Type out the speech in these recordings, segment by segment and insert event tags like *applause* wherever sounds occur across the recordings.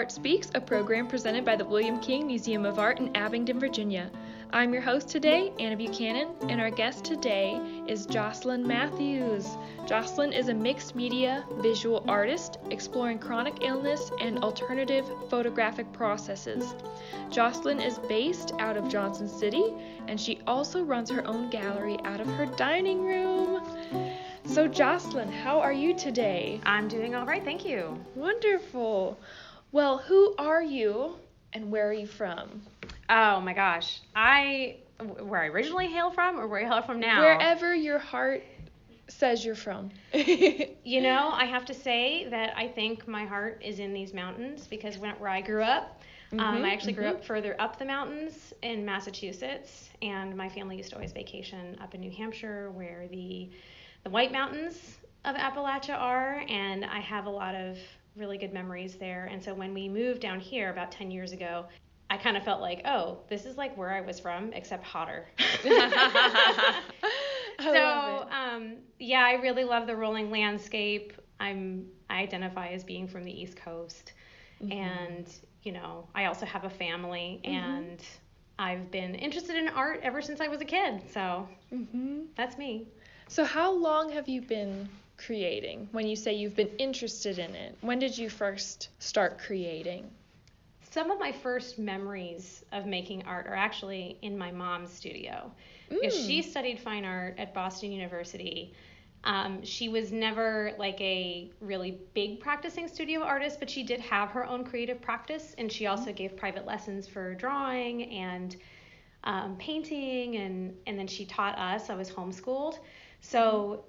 Art Speaks, a program presented by the William King Museum of Art in Abingdon, Virginia. I'm your host today, Anna Buchanan, and our guest today is Jocelyn Mathewes. Jocelyn is a mixed media visual artist exploring chronic illness and alternative photographic processes. Jocelyn is based out of Johnson City, and she also runs her own gallery out of her dining room. So, Jocelyn, how are you today? I'm doing all right, thank you. Wonderful. Well, who are you and where are you from? Oh my gosh. I where I originally hail from or where I hail from now? Wherever your heart says you're from. *laughs* you know, I have to say that I think my heart is in these mountains because when, where I grew up, um, mm-hmm, um, I actually mm-hmm. grew up further up the mountains in Massachusetts, and my family used to always vacation up in New Hampshire where the the White Mountains of Appalachia are, and I have a lot of really good memories there. And so when we moved down here about 10 years ago, I kind of felt like, oh, this is like where I was from, except hotter. *laughs* *laughs* so, um, yeah, I really love the rolling landscape. I'm I identify as being from the East Coast, mm-hmm. and you know, I also have a family, mm-hmm. and I've been interested in art ever since I was a kid. So mm-hmm. that's me. So, how long have you been creating? When you say you've been interested in it, when did you first start creating? Some of my first memories of making art are actually in my mom's studio. Mm. Because she studied fine art at Boston University. Um, she was never like a really big practicing studio artist, but she did have her own creative practice, and she also gave private lessons for drawing and um, painting, and and then she taught us. I was homeschooled, so,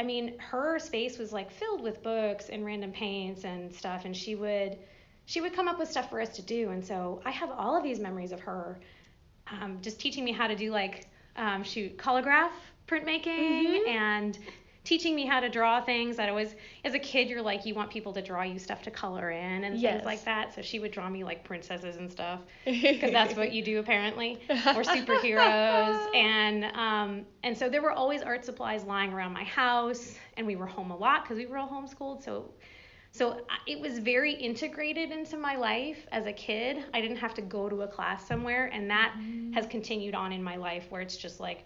I mean, her space was like filled with books and random paints and stuff, and she would she would come up with stuff for us to do. And so I have all of these memories of her um, just teaching me how to do like um, shoot collagraph printmaking mm-hmm. and teaching me how to draw things. I'd always, as a kid, you're like, you want people to draw you stuff to color in and yes. things like that. So she would draw me like princesses and stuff, because that's what you do apparently, *laughs* or superheroes. and um, and so there were always art supplies lying around my house, and we were home a lot because we were all homeschooled. So so it was very integrated into my life as a kid. I didn't have to go to a class somewhere, and that mm-hmm. has continued on in my life where it's just like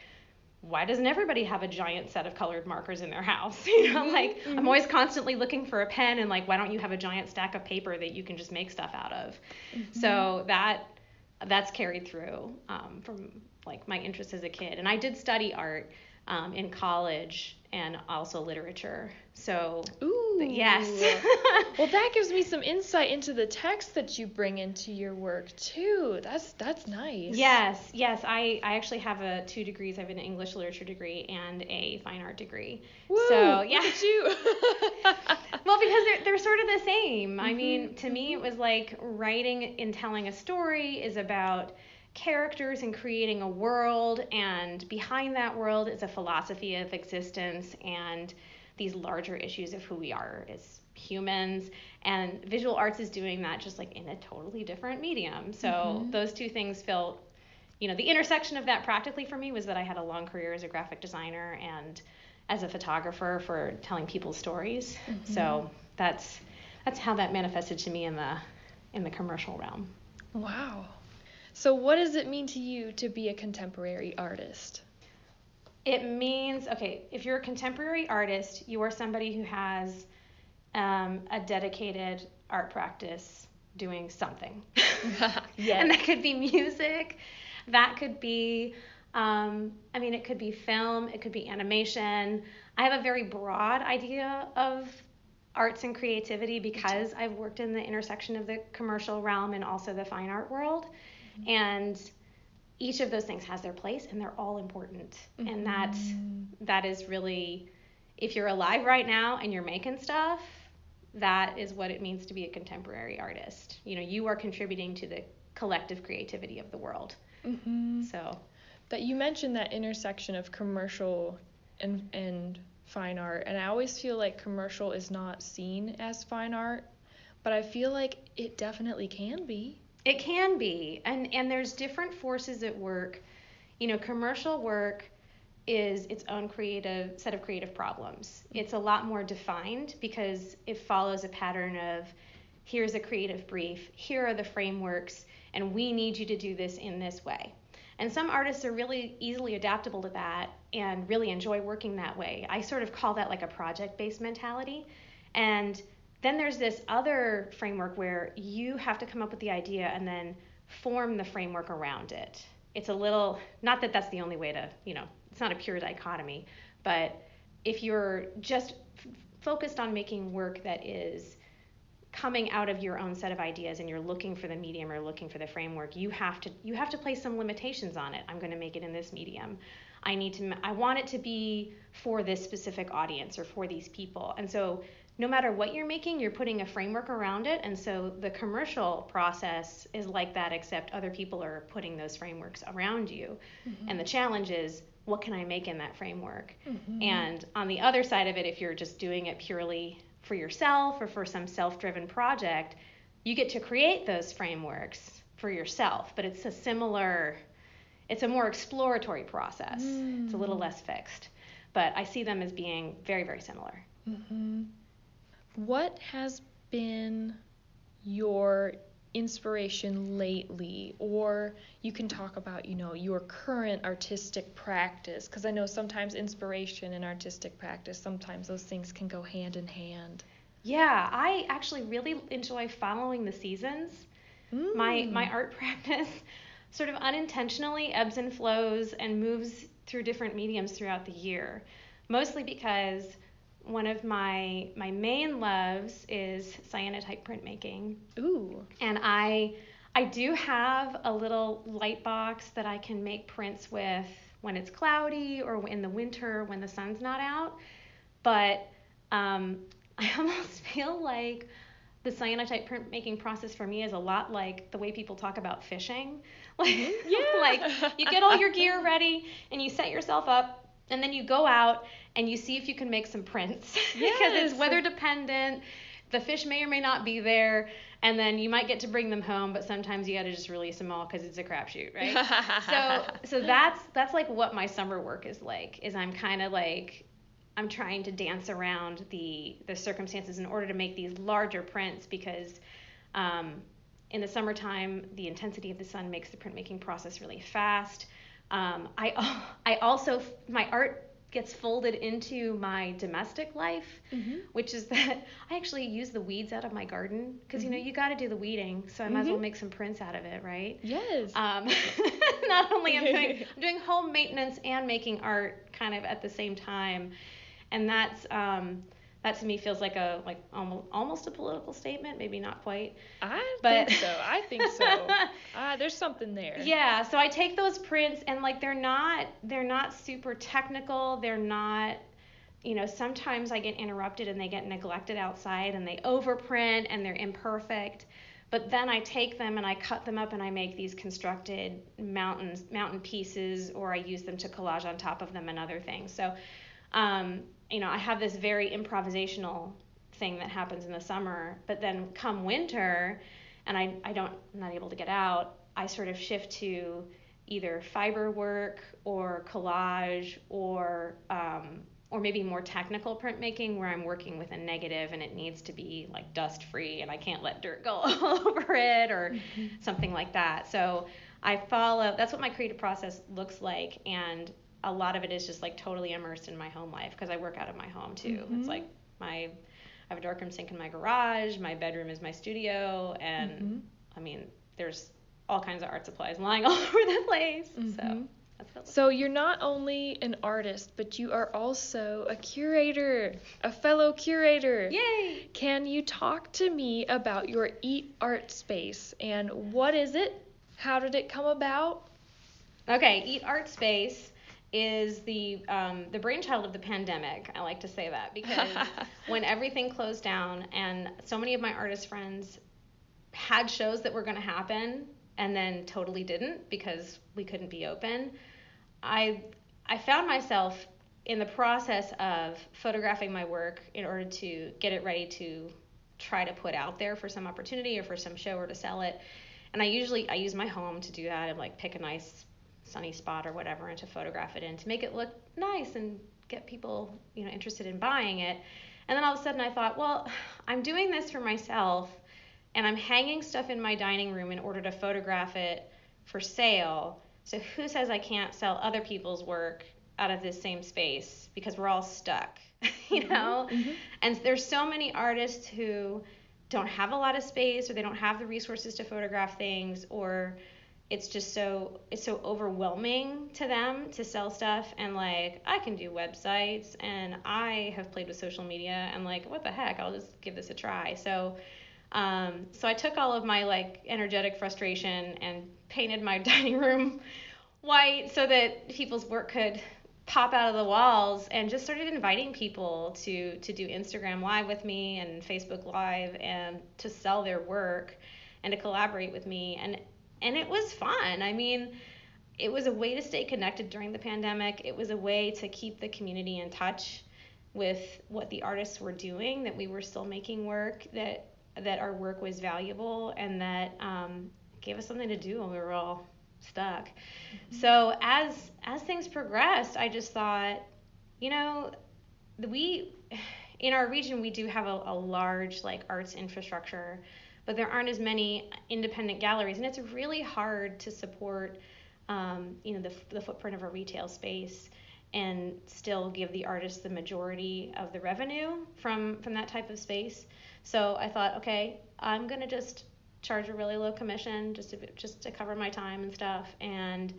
why doesn't everybody have a giant set of colored markers in their house? *laughs* You know, like mm-hmm. I'm always constantly looking for a pen and like why don't you have a giant stack of paper that you can just make stuff out of? Mm-hmm. So that that's carried through um, from like my interest as a kid. And I did study art um, in college and also literature. So, Ooh. Yes. well, that gives me some insight into the text that you bring into your work too. That's that's nice. Yes, yes. I, I actually have a two degrees. I have an English literature degree and a fine art degree. Woo, so yeah. Look you. *laughs* well, because they're they're sort of the same. Mm-hmm. I mean, to me, it was like writing and telling a story is about characters and creating a world, and behind that world is a philosophy of existence and these larger issues of who we are as humans. And visual arts is doing that just like in a totally different medium. So mm-hmm. those two things felt, you know, the intersection of that practically for me was that I had a long career as a graphic designer and as a photographer for telling people's stories. Mm-hmm. So that's that's how that manifested to me in the in the commercial realm. Wow. So, what does it mean to you to be a contemporary artist? It means, okay, if you're a contemporary artist, you are somebody who has um, a dedicated art practice doing something. *laughs* And that could be music, that could be, um, I mean, it could be film, it could be animation. I have a very broad idea of arts and creativity because I've worked in the intersection of the commercial realm and also the fine art world. And each of those things has their place and they're all important. Mm-hmm. And that that is really if you're alive right now and you're making stuff, that is what it means to be a contemporary artist. You know, you are contributing to the collective creativity of the world. Mm-hmm. So, that you mentioned that intersection of commercial and and fine art, and I always feel like commercial is not seen as fine art, but I feel like it definitely can be. It can be. And and there's different forces at work. You know, commercial work is its own creative set of creative problems. Mm-hmm. It's a lot more defined because it follows a pattern of here's a creative brief, here are the frameworks, and we need you to do this in this way. And some artists are really easily adaptable to that and really enjoy working that way. I sort of call that like a project based mentality. And then there's this other framework where you have to come up with the idea and then form the framework around it. It's a little, not that that's the only way to, you know, it's not a pure dichotomy, but if you're just f- focused on making work that is coming out of your own set of ideas and you're looking for the medium or looking for the framework you have to you have to place some limitations on it. I'm going to make it in this medium. I need to i want it to be for this specific audience or for these people. And so no matter what you're making you're putting a framework around it and so the commercial process is like that except other people are putting those frameworks around you mm-hmm. and the challenge is what can I make in that framework? Mm-hmm. And on the other side of it, if you're just doing it purely for yourself or for some self driven project, you get to create those frameworks for yourself, but it's a similar, it's a more exploratory process. Mm. It's a little less fixed, but I see them as being very, very similar. Mm-hmm. What has been your inspiration lately? Or you can talk about you know your current artistic practice because i know sometimes inspiration and artistic practice sometimes those things can go hand in hand. Yeah i actually really enjoy following the seasons. Mm. my my art *laughs* practice sort of unintentionally ebbs and flows and moves through different mediums throughout the year mostly because one of my my main loves is cyanotype printmaking. Ooh. And I I do have a little light box that I can make prints with when it's cloudy or in the winter when the sun's not out. But um, *laughs* I almost feel like the cyanotype printmaking process for me is a lot like the way people talk about fishing. *laughs* Like, mm-hmm. yeah. *laughs* like you get all your gear ready and you set yourself up and then you go out and you see if you can make some prints *laughs* yes. because it's weather dependent. The fish may or may not be there, and then you might get to bring them home, but sometimes you got to just release them all because it's a crapshoot, right? *laughs* so, so that's that's like what my summer work is like. Is I'm kind of like I'm trying to dance around the the circumstances in order to make these larger prints because um, in the summertime the intensity of the sun makes the printmaking process really fast. Um, I *laughs* I also my art gets folded into my domestic life, mm-hmm. which is that *laughs* I actually use the weeds out of my garden because mm-hmm. you know you got to do the weeding, so I might mm-hmm. as well mm-hmm. make some prints out of it, right? Yes. Um, *laughs* not only I'm doing *laughs* I'm doing home maintenance and making art kind of at the same time, and that's um, that to me feels like a like almost almost a political statement, maybe not quite. I but, think so. I think so. *laughs* uh, there's something there. Yeah. So I take those prints and like they're not they're not super technical. They're not you know sometimes I get interrupted and they get neglected outside and they overprint and they're imperfect. But then I take them and I cut them up and I make these constructed mountains mountain pieces or I use them to collage on top of them and other things. So um, you know, I have this very improvisational thing that happens in the summer, but then come winter, and I, I don't, I'm not able to get out, I sort of shift to either fiber work or collage or um, or maybe more technical printmaking where I'm working with a negative and it needs to be like dust free and I can't let dirt go all *laughs* over it or mm-hmm. something like that. So I follow that's what my creative process looks like and a lot of it is just like totally immersed in my home life because I work out of my home too. Mm-hmm. It's like my I have a darkroom sink in my garage. My bedroom is my studio, and mm-hmm. I mean, there's all kinds of art supplies *laughs* lying all over the place. Mm-hmm. So. So you're not only an artist, but you are also a curator, a fellow curator. Yay! Can you talk to me about your Eat Art Space and what is it? How did it come about? Okay, Eat Art Space is the um, the brainchild of the pandemic. I like to say that *laughs* because when everything closed down and so many of my artist friends had shows that were going to happen and then totally didn't because we couldn't be open, I I found myself in the process of photographing my work in order to get it ready to try to put out there for some opportunity or for some show or to sell it. And I usually I use my home to do that and like pick a nice sunny spot or whatever and to photograph it in to make it look nice and get people you know interested in buying it and then all of a sudden i thought well *sighs* i'm doing this for myself and I'm hanging stuff in my dining room in order to photograph it for sale. So who says I can't sell other people's work out of this same space because we're all stuck, *laughs* you Mm-hmm. know? And there's so many artists who don't have a lot of space or they don't have the resources to photograph things or it's just so it's so overwhelming to them to sell stuff and like I can do websites and I have played with social media and like what the heck I'll just give this a try. So um, so I took all of my like energetic frustration and painted my *laughs* dining room white so that people's work could pop out of the walls and just started inviting people to to do Instagram live with me and Facebook live and to sell their work and to collaborate with me and and it was fun. I mean, it was a way to stay connected during the pandemic. It was a way to keep the community in touch with what the artists were doing, that we were still making work, that that our work was valuable, and that um, gave us something to do when we were all stuck. So as as things progressed, I just thought, you know, we in our region we do have a, a large like arts infrastructure, but there aren't as many independent galleries, and it's really hard to support, um, you know, the the footprint of a retail space and still give the artist the majority of the revenue from from that type of space. So I thought, okay, I'm gonna just charge a really low commission just to just to cover my time and stuff and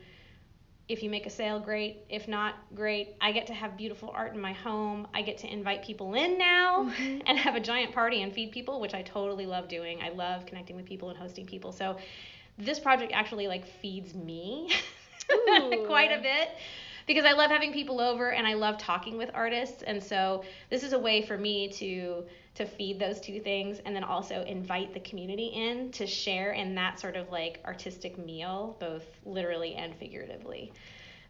if you make a sale great. If not great. I get to have beautiful art in my home. I get to invite people in now mm-hmm. *laughs* and have a giant party and feed people which i totally love doing. I love connecting with people and hosting people. So this project actually like feeds me *laughs* quite a bit because i love having people over and i love talking with artists. And so this is a way for me to to feed those two things and then also invite the community in to share in that sort of like artistic meal both literally and figuratively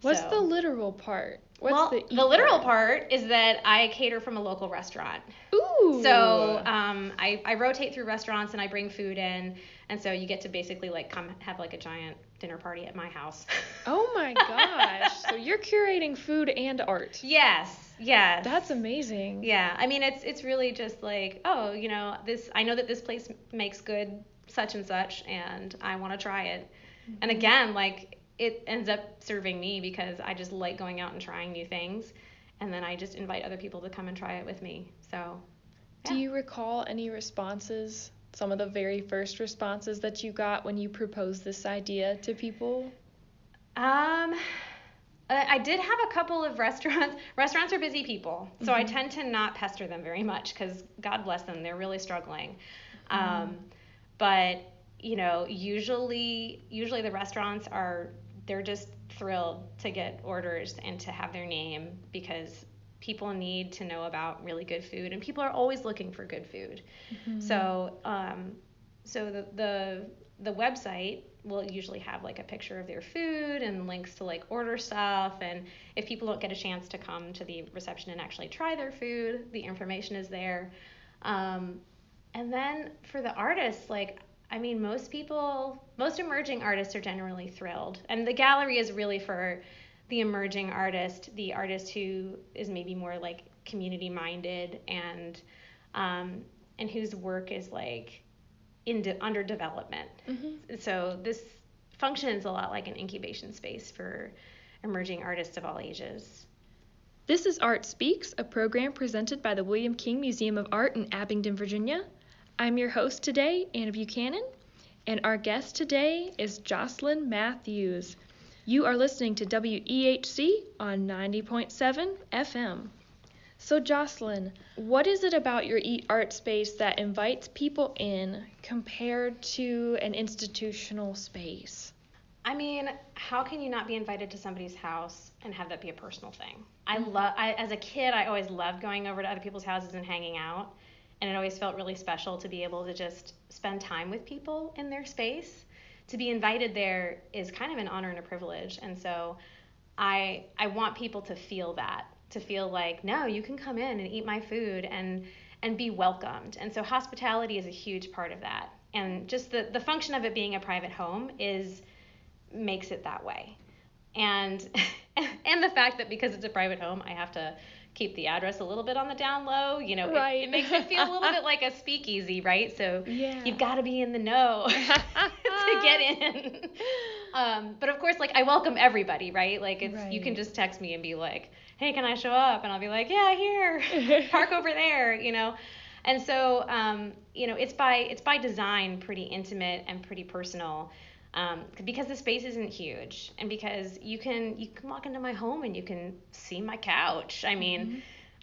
What's So- the literal part? What's well, the, the, literal part is that I cater from a local restaurant. Ooh. So um, I, I rotate through restaurants and I bring food in, and so you get to basically like come have like a giant dinner party at my house. oh my gosh. so you're curating food and art. *laughs* yes, yes. That's amazing. Yeah, I mean it's it's really just like oh you know this I know that this place makes good such and such and I want to try it, and again like it ends up serving me because I just like going out and trying new things, and then I just invite other people to come and try it with me. So Do you recall any responses? Some of the very first responses that you got when you proposed this idea to people? Um, I did have a couple of restaurants. *laughs* Restaurants are busy people, so I tend to not pester them very much because God bless them, they're really struggling. Um, but you know, usually, usually the restaurants are they're just thrilled to get orders and to have their name because people need to know about really good food and people are always looking for good food. So, um, so the, the the website will usually have like a picture of their food and links to like order stuff and if people don't get a chance to come to the reception and actually try their food, the information is there. Um, and then for the artists, like I mean, most people, most emerging artists are generally thrilled, and the gallery is really for the emerging artist, the artist who is maybe more like community minded and um, and whose work is like in de- under development. Mm-hmm. So this functions a lot like an incubation space for emerging artists of all ages. This is Art Speaks, a program presented by the William King Museum of Art in Abingdon, Virginia. I'm your host today, Anna Buchanan, and our guest today is Jocelyn Mathewes. You are listening to WEHC on 90.7 FM. So, Jocelyn, what is it about your Eat Art space that invites people in compared to an institutional space? I mean, how can you not be invited to somebody's house and have that be a personal thing? I mm-hmm. love. As a kid, I always loved going over to other people's houses and hanging out, and it always felt really special to be able to just spend time with people in their space. To be invited there is kind of an honor and a privilege, and so I I want people to feel that, to feel like, no, you can come in and eat my food and and be welcomed. And so hospitality is a huge part of that. And just the the function of it being a private home is makes it that way. And *laughs* and the fact that because it's a private home, I have to keep the address a little bit on the down low. You know, right. it, it, makes it feel a little bit *laughs* like a speakeasy, right? So yeah. you've got to be in the know *laughs* to get in. Um, but of course, like I welcome everybody, right? Like it's right. you can just text me and be like, "Hey, can I show up?" And I'll be like, "Yeah, here, *laughs* park over there," you know. And so, um, you know, it's by it's by design pretty intimate and pretty personal. Um, because the space isn't huge and because you can you can walk into my home and you can see my couch. I mean, mm-hmm.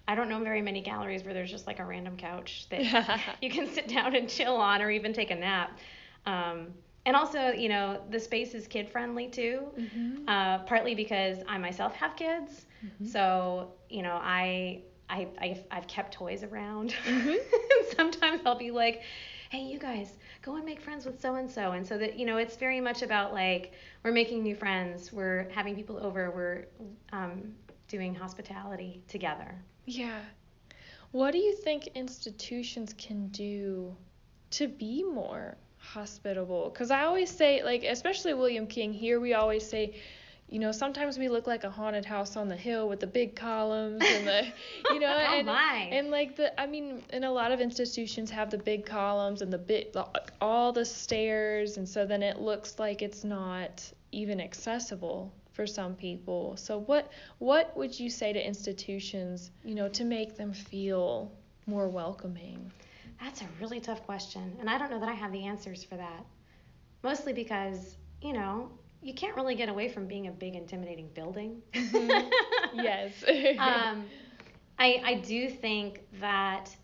I don't know very many galleries where there's just like a random couch that *laughs* you can sit down and chill on or even take a nap. Um, and also, you know, the space is kid friendly too, mm-hmm. uh, partly because I myself have kids. Mm-hmm. So, you know, I I, I've, I've kept toys around. Mm-hmm. *laughs* Sometimes I'll be like, hey, you guys, go and make friends with so and so. And so that, you know, it's very much about like, we're making new friends, we're having people over, we're um, doing hospitality together. Yeah. What do you think institutions can do to be more hospitable? Because I always say, like, especially William King, here we always say, you know, sometimes we look like a haunted house on the hill with the big columns and the, you know, *laughs* oh and my. and like the, I mean, and a lot of institutions have the big columns and the big, all the stairs, and so then it looks like it's not even accessible for some people. So what what would you say to institutions, you know, to make them feel more welcoming? That's a really tough question, and I don't know that I have the answers for that. Mostly because, you know, you can't really get away from being a big intimidating building. Mm-hmm. *laughs* yes. um, I I do think that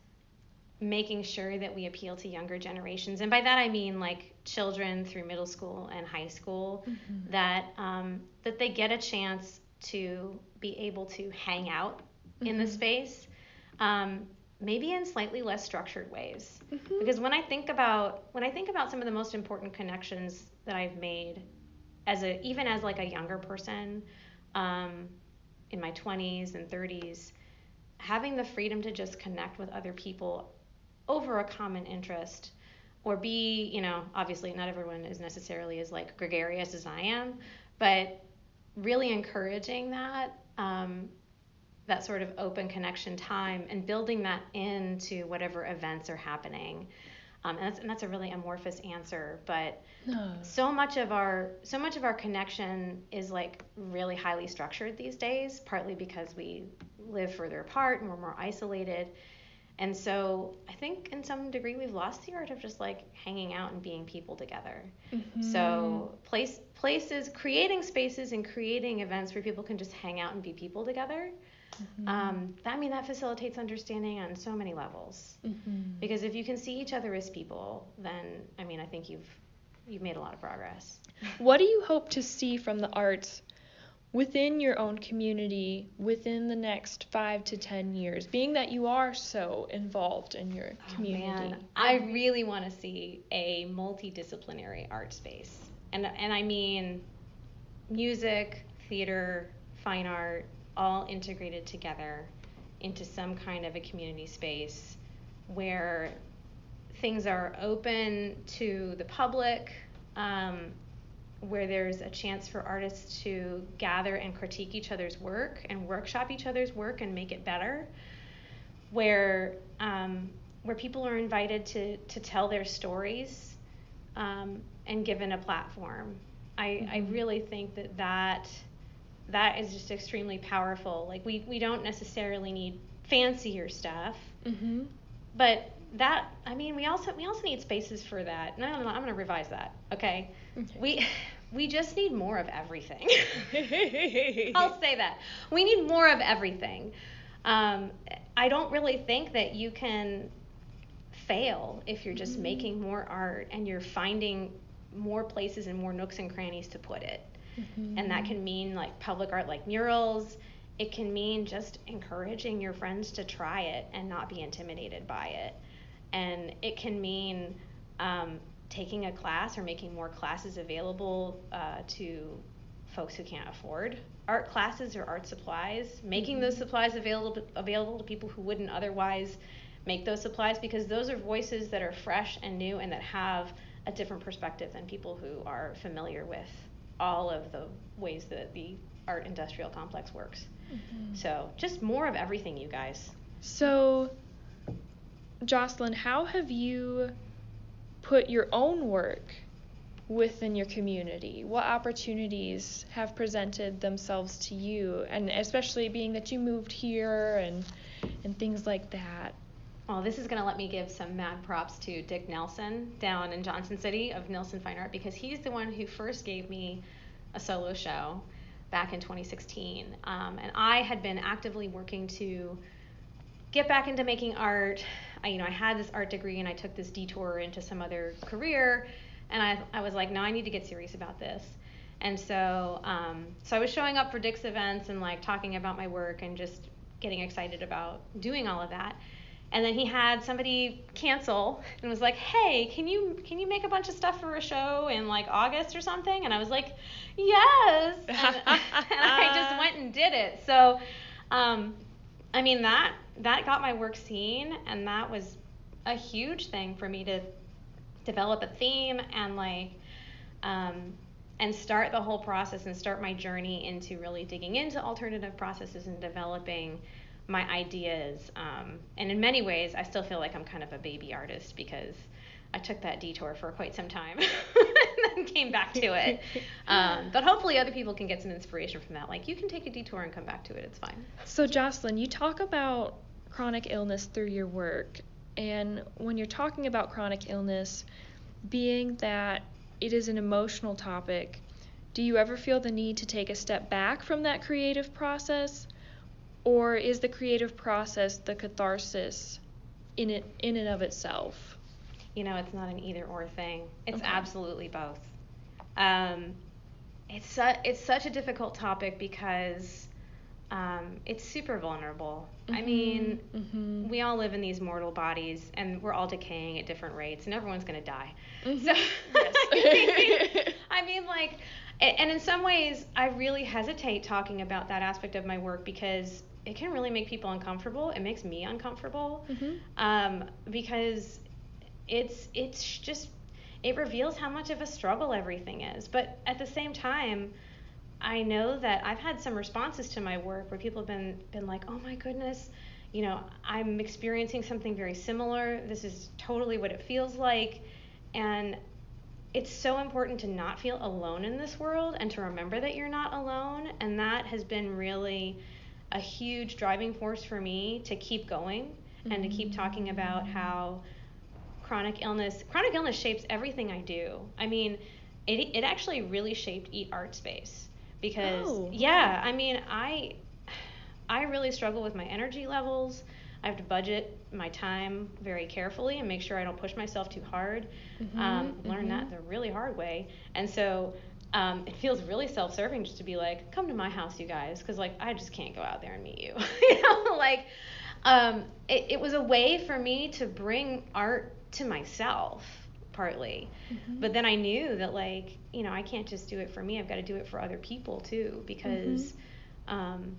making sure that we appeal to younger generations, and by that I mean like children through middle school and high school, mm-hmm. that um, that they get a chance to be able to hang out mm-hmm. in the mm-hmm. space. Um, maybe in slightly less structured ways mm-hmm. because when i think about when i think about some of the most important connections that i've made as a even as like a younger person um, in my 20s and 30s having the freedom to just connect with other people over a common interest or be you know obviously not everyone is necessarily as like gregarious as i am but really encouraging that um, that sort of open connection time and building that into whatever events are happening um, and, that's, and that's a really amorphous answer, but no. so much of our so much of our connection is like really highly structured these days, partly because we live further apart and we're more isolated. And so I think in some degree we've lost the art of just like hanging out and being people together. Mm-hmm. So place places, creating spaces and creating events where people can just hang out and be people together Mm-hmm. Um, that, I mean, that facilitates understanding on so many levels. Mm-hmm. Because if you can see each other as people, then I mean, I think you've you've made a lot of progress. *laughs* What do you hope to see from the arts within your own community within the next five to ten years? Being that you are so involved in your community, oh, man. I really want to see a multidisciplinary art space, and and I mean music, theater, fine art, all integrated together into some kind of a community space where things are open to the public, um, where there's a chance for artists to gather and critique each other's work and workshop each other's work and make it better, where um, where people are invited to to tell their stories um, and given a platform. I, mm-hmm. I really think that that that is just extremely powerful. Like we we don't necessarily need fancier stuff, mm-hmm. but that I mean we also we also need spaces for that. No, no, no I'm gonna revise that. Okay, okay. we. *laughs* We just need more of everything. *laughs* I'll say that. We need more of everything. Um, I don't really think that you can fail if you're just mm-hmm. making more art and you're finding more places and more nooks and crannies to put it. Mm-hmm. And that can mean like public art like murals. It can mean just encouraging your friends to try it and not be intimidated by it. And it can mean um, taking a class or making more classes available uh, to folks who can't afford art classes or art supplies, making mm-hmm. those supplies available available to people who wouldn't otherwise make those supplies because those are voices that are fresh and new and that have a different perspective than people who are familiar with all of the ways that the art industrial complex works. Mm-hmm. So just more of everything, you guys. So, Jocelyn, how have you put your own work within your community? What opportunities have presented themselves to you, and especially being that you moved here and and things like that? Well, this is going to let me give some mad props to Dick Nelson down in Johnson City of Nelson Fine Art because he's the one who first gave me a solo show back in 2016. Um, and I had been actively working to get back into making art. I, you know, I had this art degree and I took this detour into some other career. And I, I was like, no, I need to get serious about this. And so, um, so I was showing up for Dick's events and like talking about my work and just getting excited about doing all of that and then he had somebody cancel and was like hey can you can you make a bunch of stuff for a show in like august or something? And i was like yes. And, and i just *laughs* went and did it. So um, i mean that that got my work seen and that was a huge thing for me to develop a theme and like um, and start the whole process and start my journey into really digging into alternative processes and developing my ideas. Um, and in many ways, I still feel like I'm kind of a baby artist because I took that detour for quite some time *laughs* and then came back to it. *laughs* Um, but hopefully, other people can get some inspiration from that. Like, you can take a detour and come back to it, it's fine. So, Jocelyn, you talk about chronic illness through your work. And when you're talking about chronic illness, being that it is an emotional topic, do you ever feel the need to take a step back from that creative process? Or is the creative process the catharsis in it in and of itself? You know, it's not an either or thing. It's okay. absolutely both. Um, it's su- it's such a difficult topic because um, it's super vulnerable. Mm-hmm. I mean, mm-hmm. we all live in these mortal bodies, and we're all decaying at different rates, and everyone's gonna die. Mm-hmm. So, *laughs* I, mean, *laughs* I mean, like, and in some ways, I really hesitate talking about that aspect of my work because it can really make people uncomfortable. It makes me uncomfortable mm-hmm. um, because it's it's just it reveals how much of a struggle everything is. But at the same time, I know that I've had some responses to my work where people have been been like, "Oh my goodness, you know, I'm experiencing something very similar. This is totally what it feels like." And it's so important to not feel alone in this world and to remember that you're not alone. And that has been really a huge driving force for me to keep going mm-hmm. and to keep talking about how chronic illness chronic illness shapes everything I do. I mean, it it actually really shaped Eat Art Space because oh. yeah, I mean, I I really struggle with my energy levels. I have to budget my time very carefully and make sure I don't push myself too hard. Mm-hmm, um, learn mm-hmm. that the really hard way. And so um, it feels really self-serving just to be like, come to my house, you guys, because like I just can't go out there and meet you. *laughs* you know, *laughs* like um, it, it was a way for me to bring art to myself partly mm-hmm. but then i knew that like you know i can't just do it for me i've got to do it for other people too because mm-hmm. um,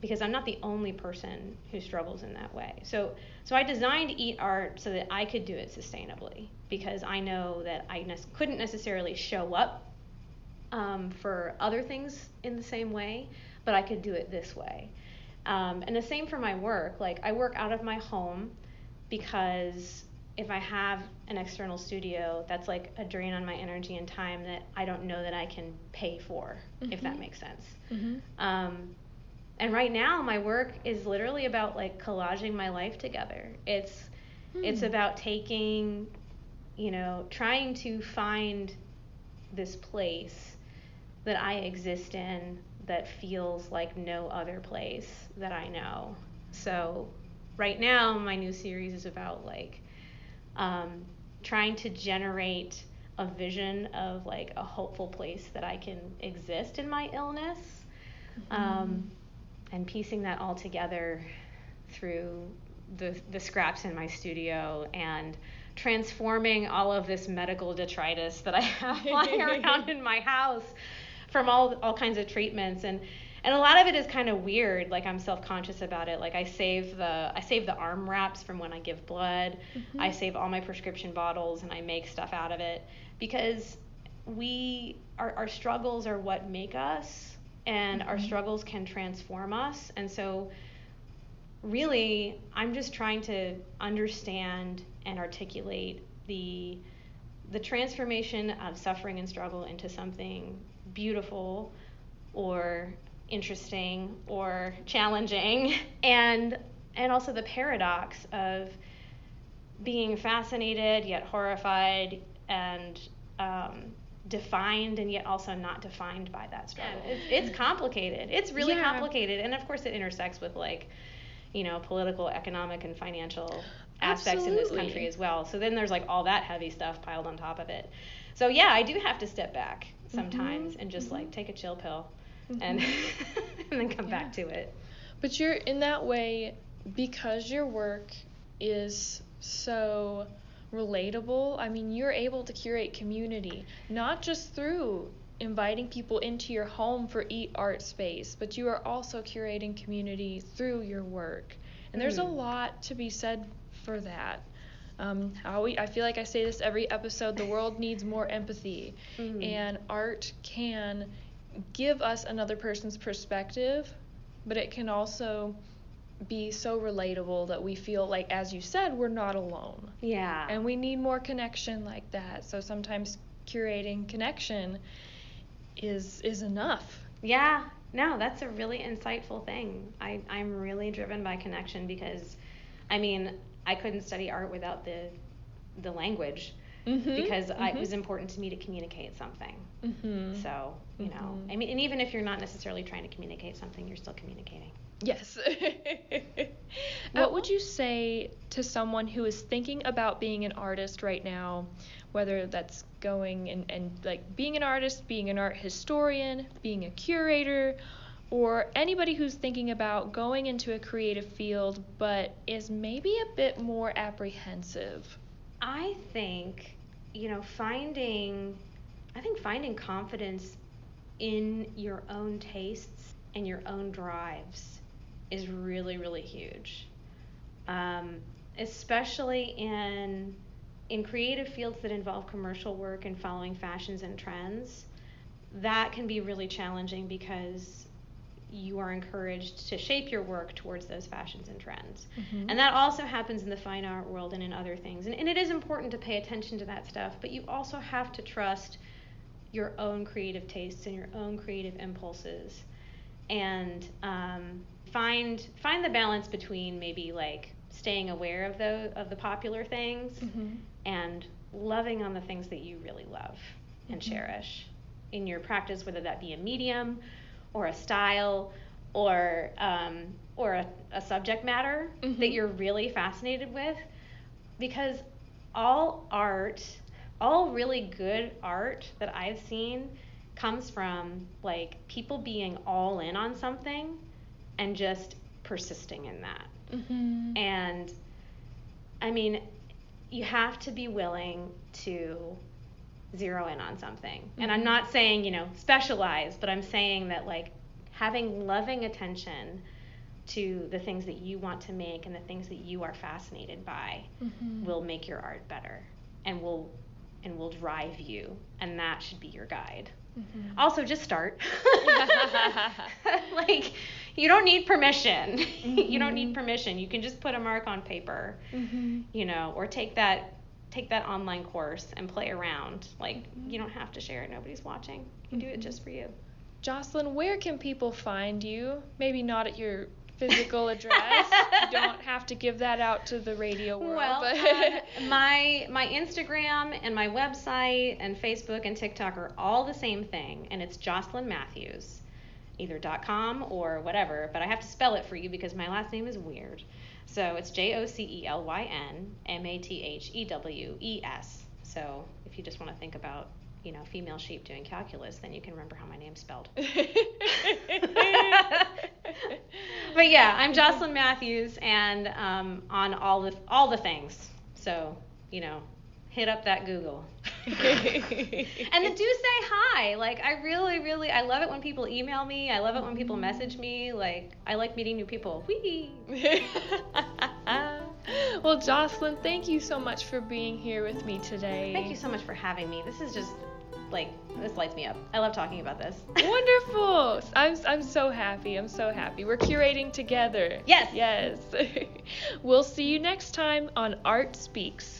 because i'm not the only person who struggles in that way so so i designed eat art so that i could do it sustainably because i know that i ne- couldn't necessarily show up um, for other things in the same way, but I could do it this way. Um, and the same for my work. Like I work out of my home because if I have an external studio, that's like a drain on my energy and time that I don't know that I can pay for, mm-hmm. if that mm-hmm. makes sense. Mm-hmm. Um, and right now, my work is literally about like collaging my life together. It's mm. it's about taking, you know, trying to find this place that I exist in that feels like no other place that I know. So right now my new series is about like um, trying to generate a vision of like a hopeful place that I can exist in my illness mm-hmm. um, and piecing that all together through the, the scraps in my studio and transforming all of this medical detritus that I *laughs* have lying around in my house from all all kinds of treatments and and a lot of it is kind of weird like i'm self-conscious about it like i save the i save the arm wraps from when i give blood mm-hmm. i save all my prescription bottles and i make stuff out of it because we our, our struggles are what make us and our Mhm. struggles can transform us. And so, really, I'm just trying to understand and articulate the the transformation of suffering and struggle into something beautiful or interesting or challenging *laughs* and and also the paradox of being fascinated yet horrified and um, defined and yet also not defined by that struggle. It's, it's complicated. It's really Yeah. complicated, and of course it intersects with like, you know, political, economic, and financial aspects in this country as well. So then there's like all that heavy stuff piled on top of it. So yeah, I do have to step back sometimes Mhm, and just mhm. like take a chill pill, and Mhm. *laughs* and then come back to it. But you're in that way because your work is so relatable. I mean, you're able to curate community, not just through inviting people into your home for Eat Art Space, but you are also curating community through your work. And there's a Mm. lot to be said for that. Um, I, always, I feel like I say this every episode the world needs more empathy. Mhm. And art can give us another person's perspective, but it can also be so relatable that we feel like, as you said, we're not alone. Yeah. And we need more connection like that. So sometimes curating connection is is enough. Yeah, no, that's a really insightful thing. I, I'm really driven by connection because, I mean, I couldn't study art without the the language Mhm, because I, it was important to me to communicate something. Mhm. So, you know, Mhm. I mean, and even if you're not necessarily trying to communicate something, you're still communicating. Yes. *laughs* what would you say to someone who is thinking about being an artist right now, whether that's going and, and like being an artist, being an art historian, being a curator, or anybody who's thinking about going into a creative field but is maybe a bit more apprehensive? I think, you know, finding, I think finding confidence in your own tastes and your own drives is really, really huge. Um, especially in in creative fields that involve commercial work and following fashions and trends, that can be really challenging because you are encouraged to shape your work towards those fashions and trends. Mhm. And that also happens in the fine art world and in other things. And, and it is important to pay attention to that stuff, but you also have to trust your own creative tastes and your own creative impulses and um, find find the balance between maybe like staying aware of the of the popular things Mhm. and loving on the things that you really love and Mhm. cherish in your practice, whether that be a medium or a style or um, or a, a subject matter that Mhm. you're really fascinated with, because all art, all really good art that I've seen comes from like people being all in on something and just persisting in that. Mhm. And I mean, you have to be willing to zero in on something. And I'm Mhm. not saying, you know, specialize, but I'm saying that like having loving attention to the things that you want to make and the things that you are fascinated by Mhm. will make your art better and will and will drive you and that should be your guide. Mhm. Also, just start. *laughs* *laughs* like, you don't need permission. *laughs* you don't need Mhm. permission. You can just put a mark on paper, Mhm. you know, or take that take that online course and play around. Like, you don't have to share it. Nobody's watching. You do it Mhm. just for you. Jocelyn, where can people find you? Maybe not at your physical *laughs* address. you don't have to give that out to the radio world. Well, but um, my my Instagram and my website and Facebook and TikTok are all the same thing, and it's Jocelyn Mathewes, either .com or whatever. But I have to spell it for you because my last name is weird. So it's J O C E L Y N M A T H E W E S. So if you just want to think about you know female sheep doing calculus, then you can remember how my name's spelled. *laughs* *laughs* but yeah, I'm Jocelyn Mathewes, and um, on all the all the things. So you know, hit up that Google. *laughs* and then do say hi. Like I really, really, I love it when people email me. I love it when people mm-hmm. message me. Like I like meeting new people. Whee! *laughs* well, Jocelyn, thank you so much for being here with me today. Thank you so much for having me. This is just like this lights me up. I love talking about this. *laughs* Wonderful. I'm I'm so happy. I'm so happy. We're curating together. Yes. Yes. we'll see you next time on Art Speaks.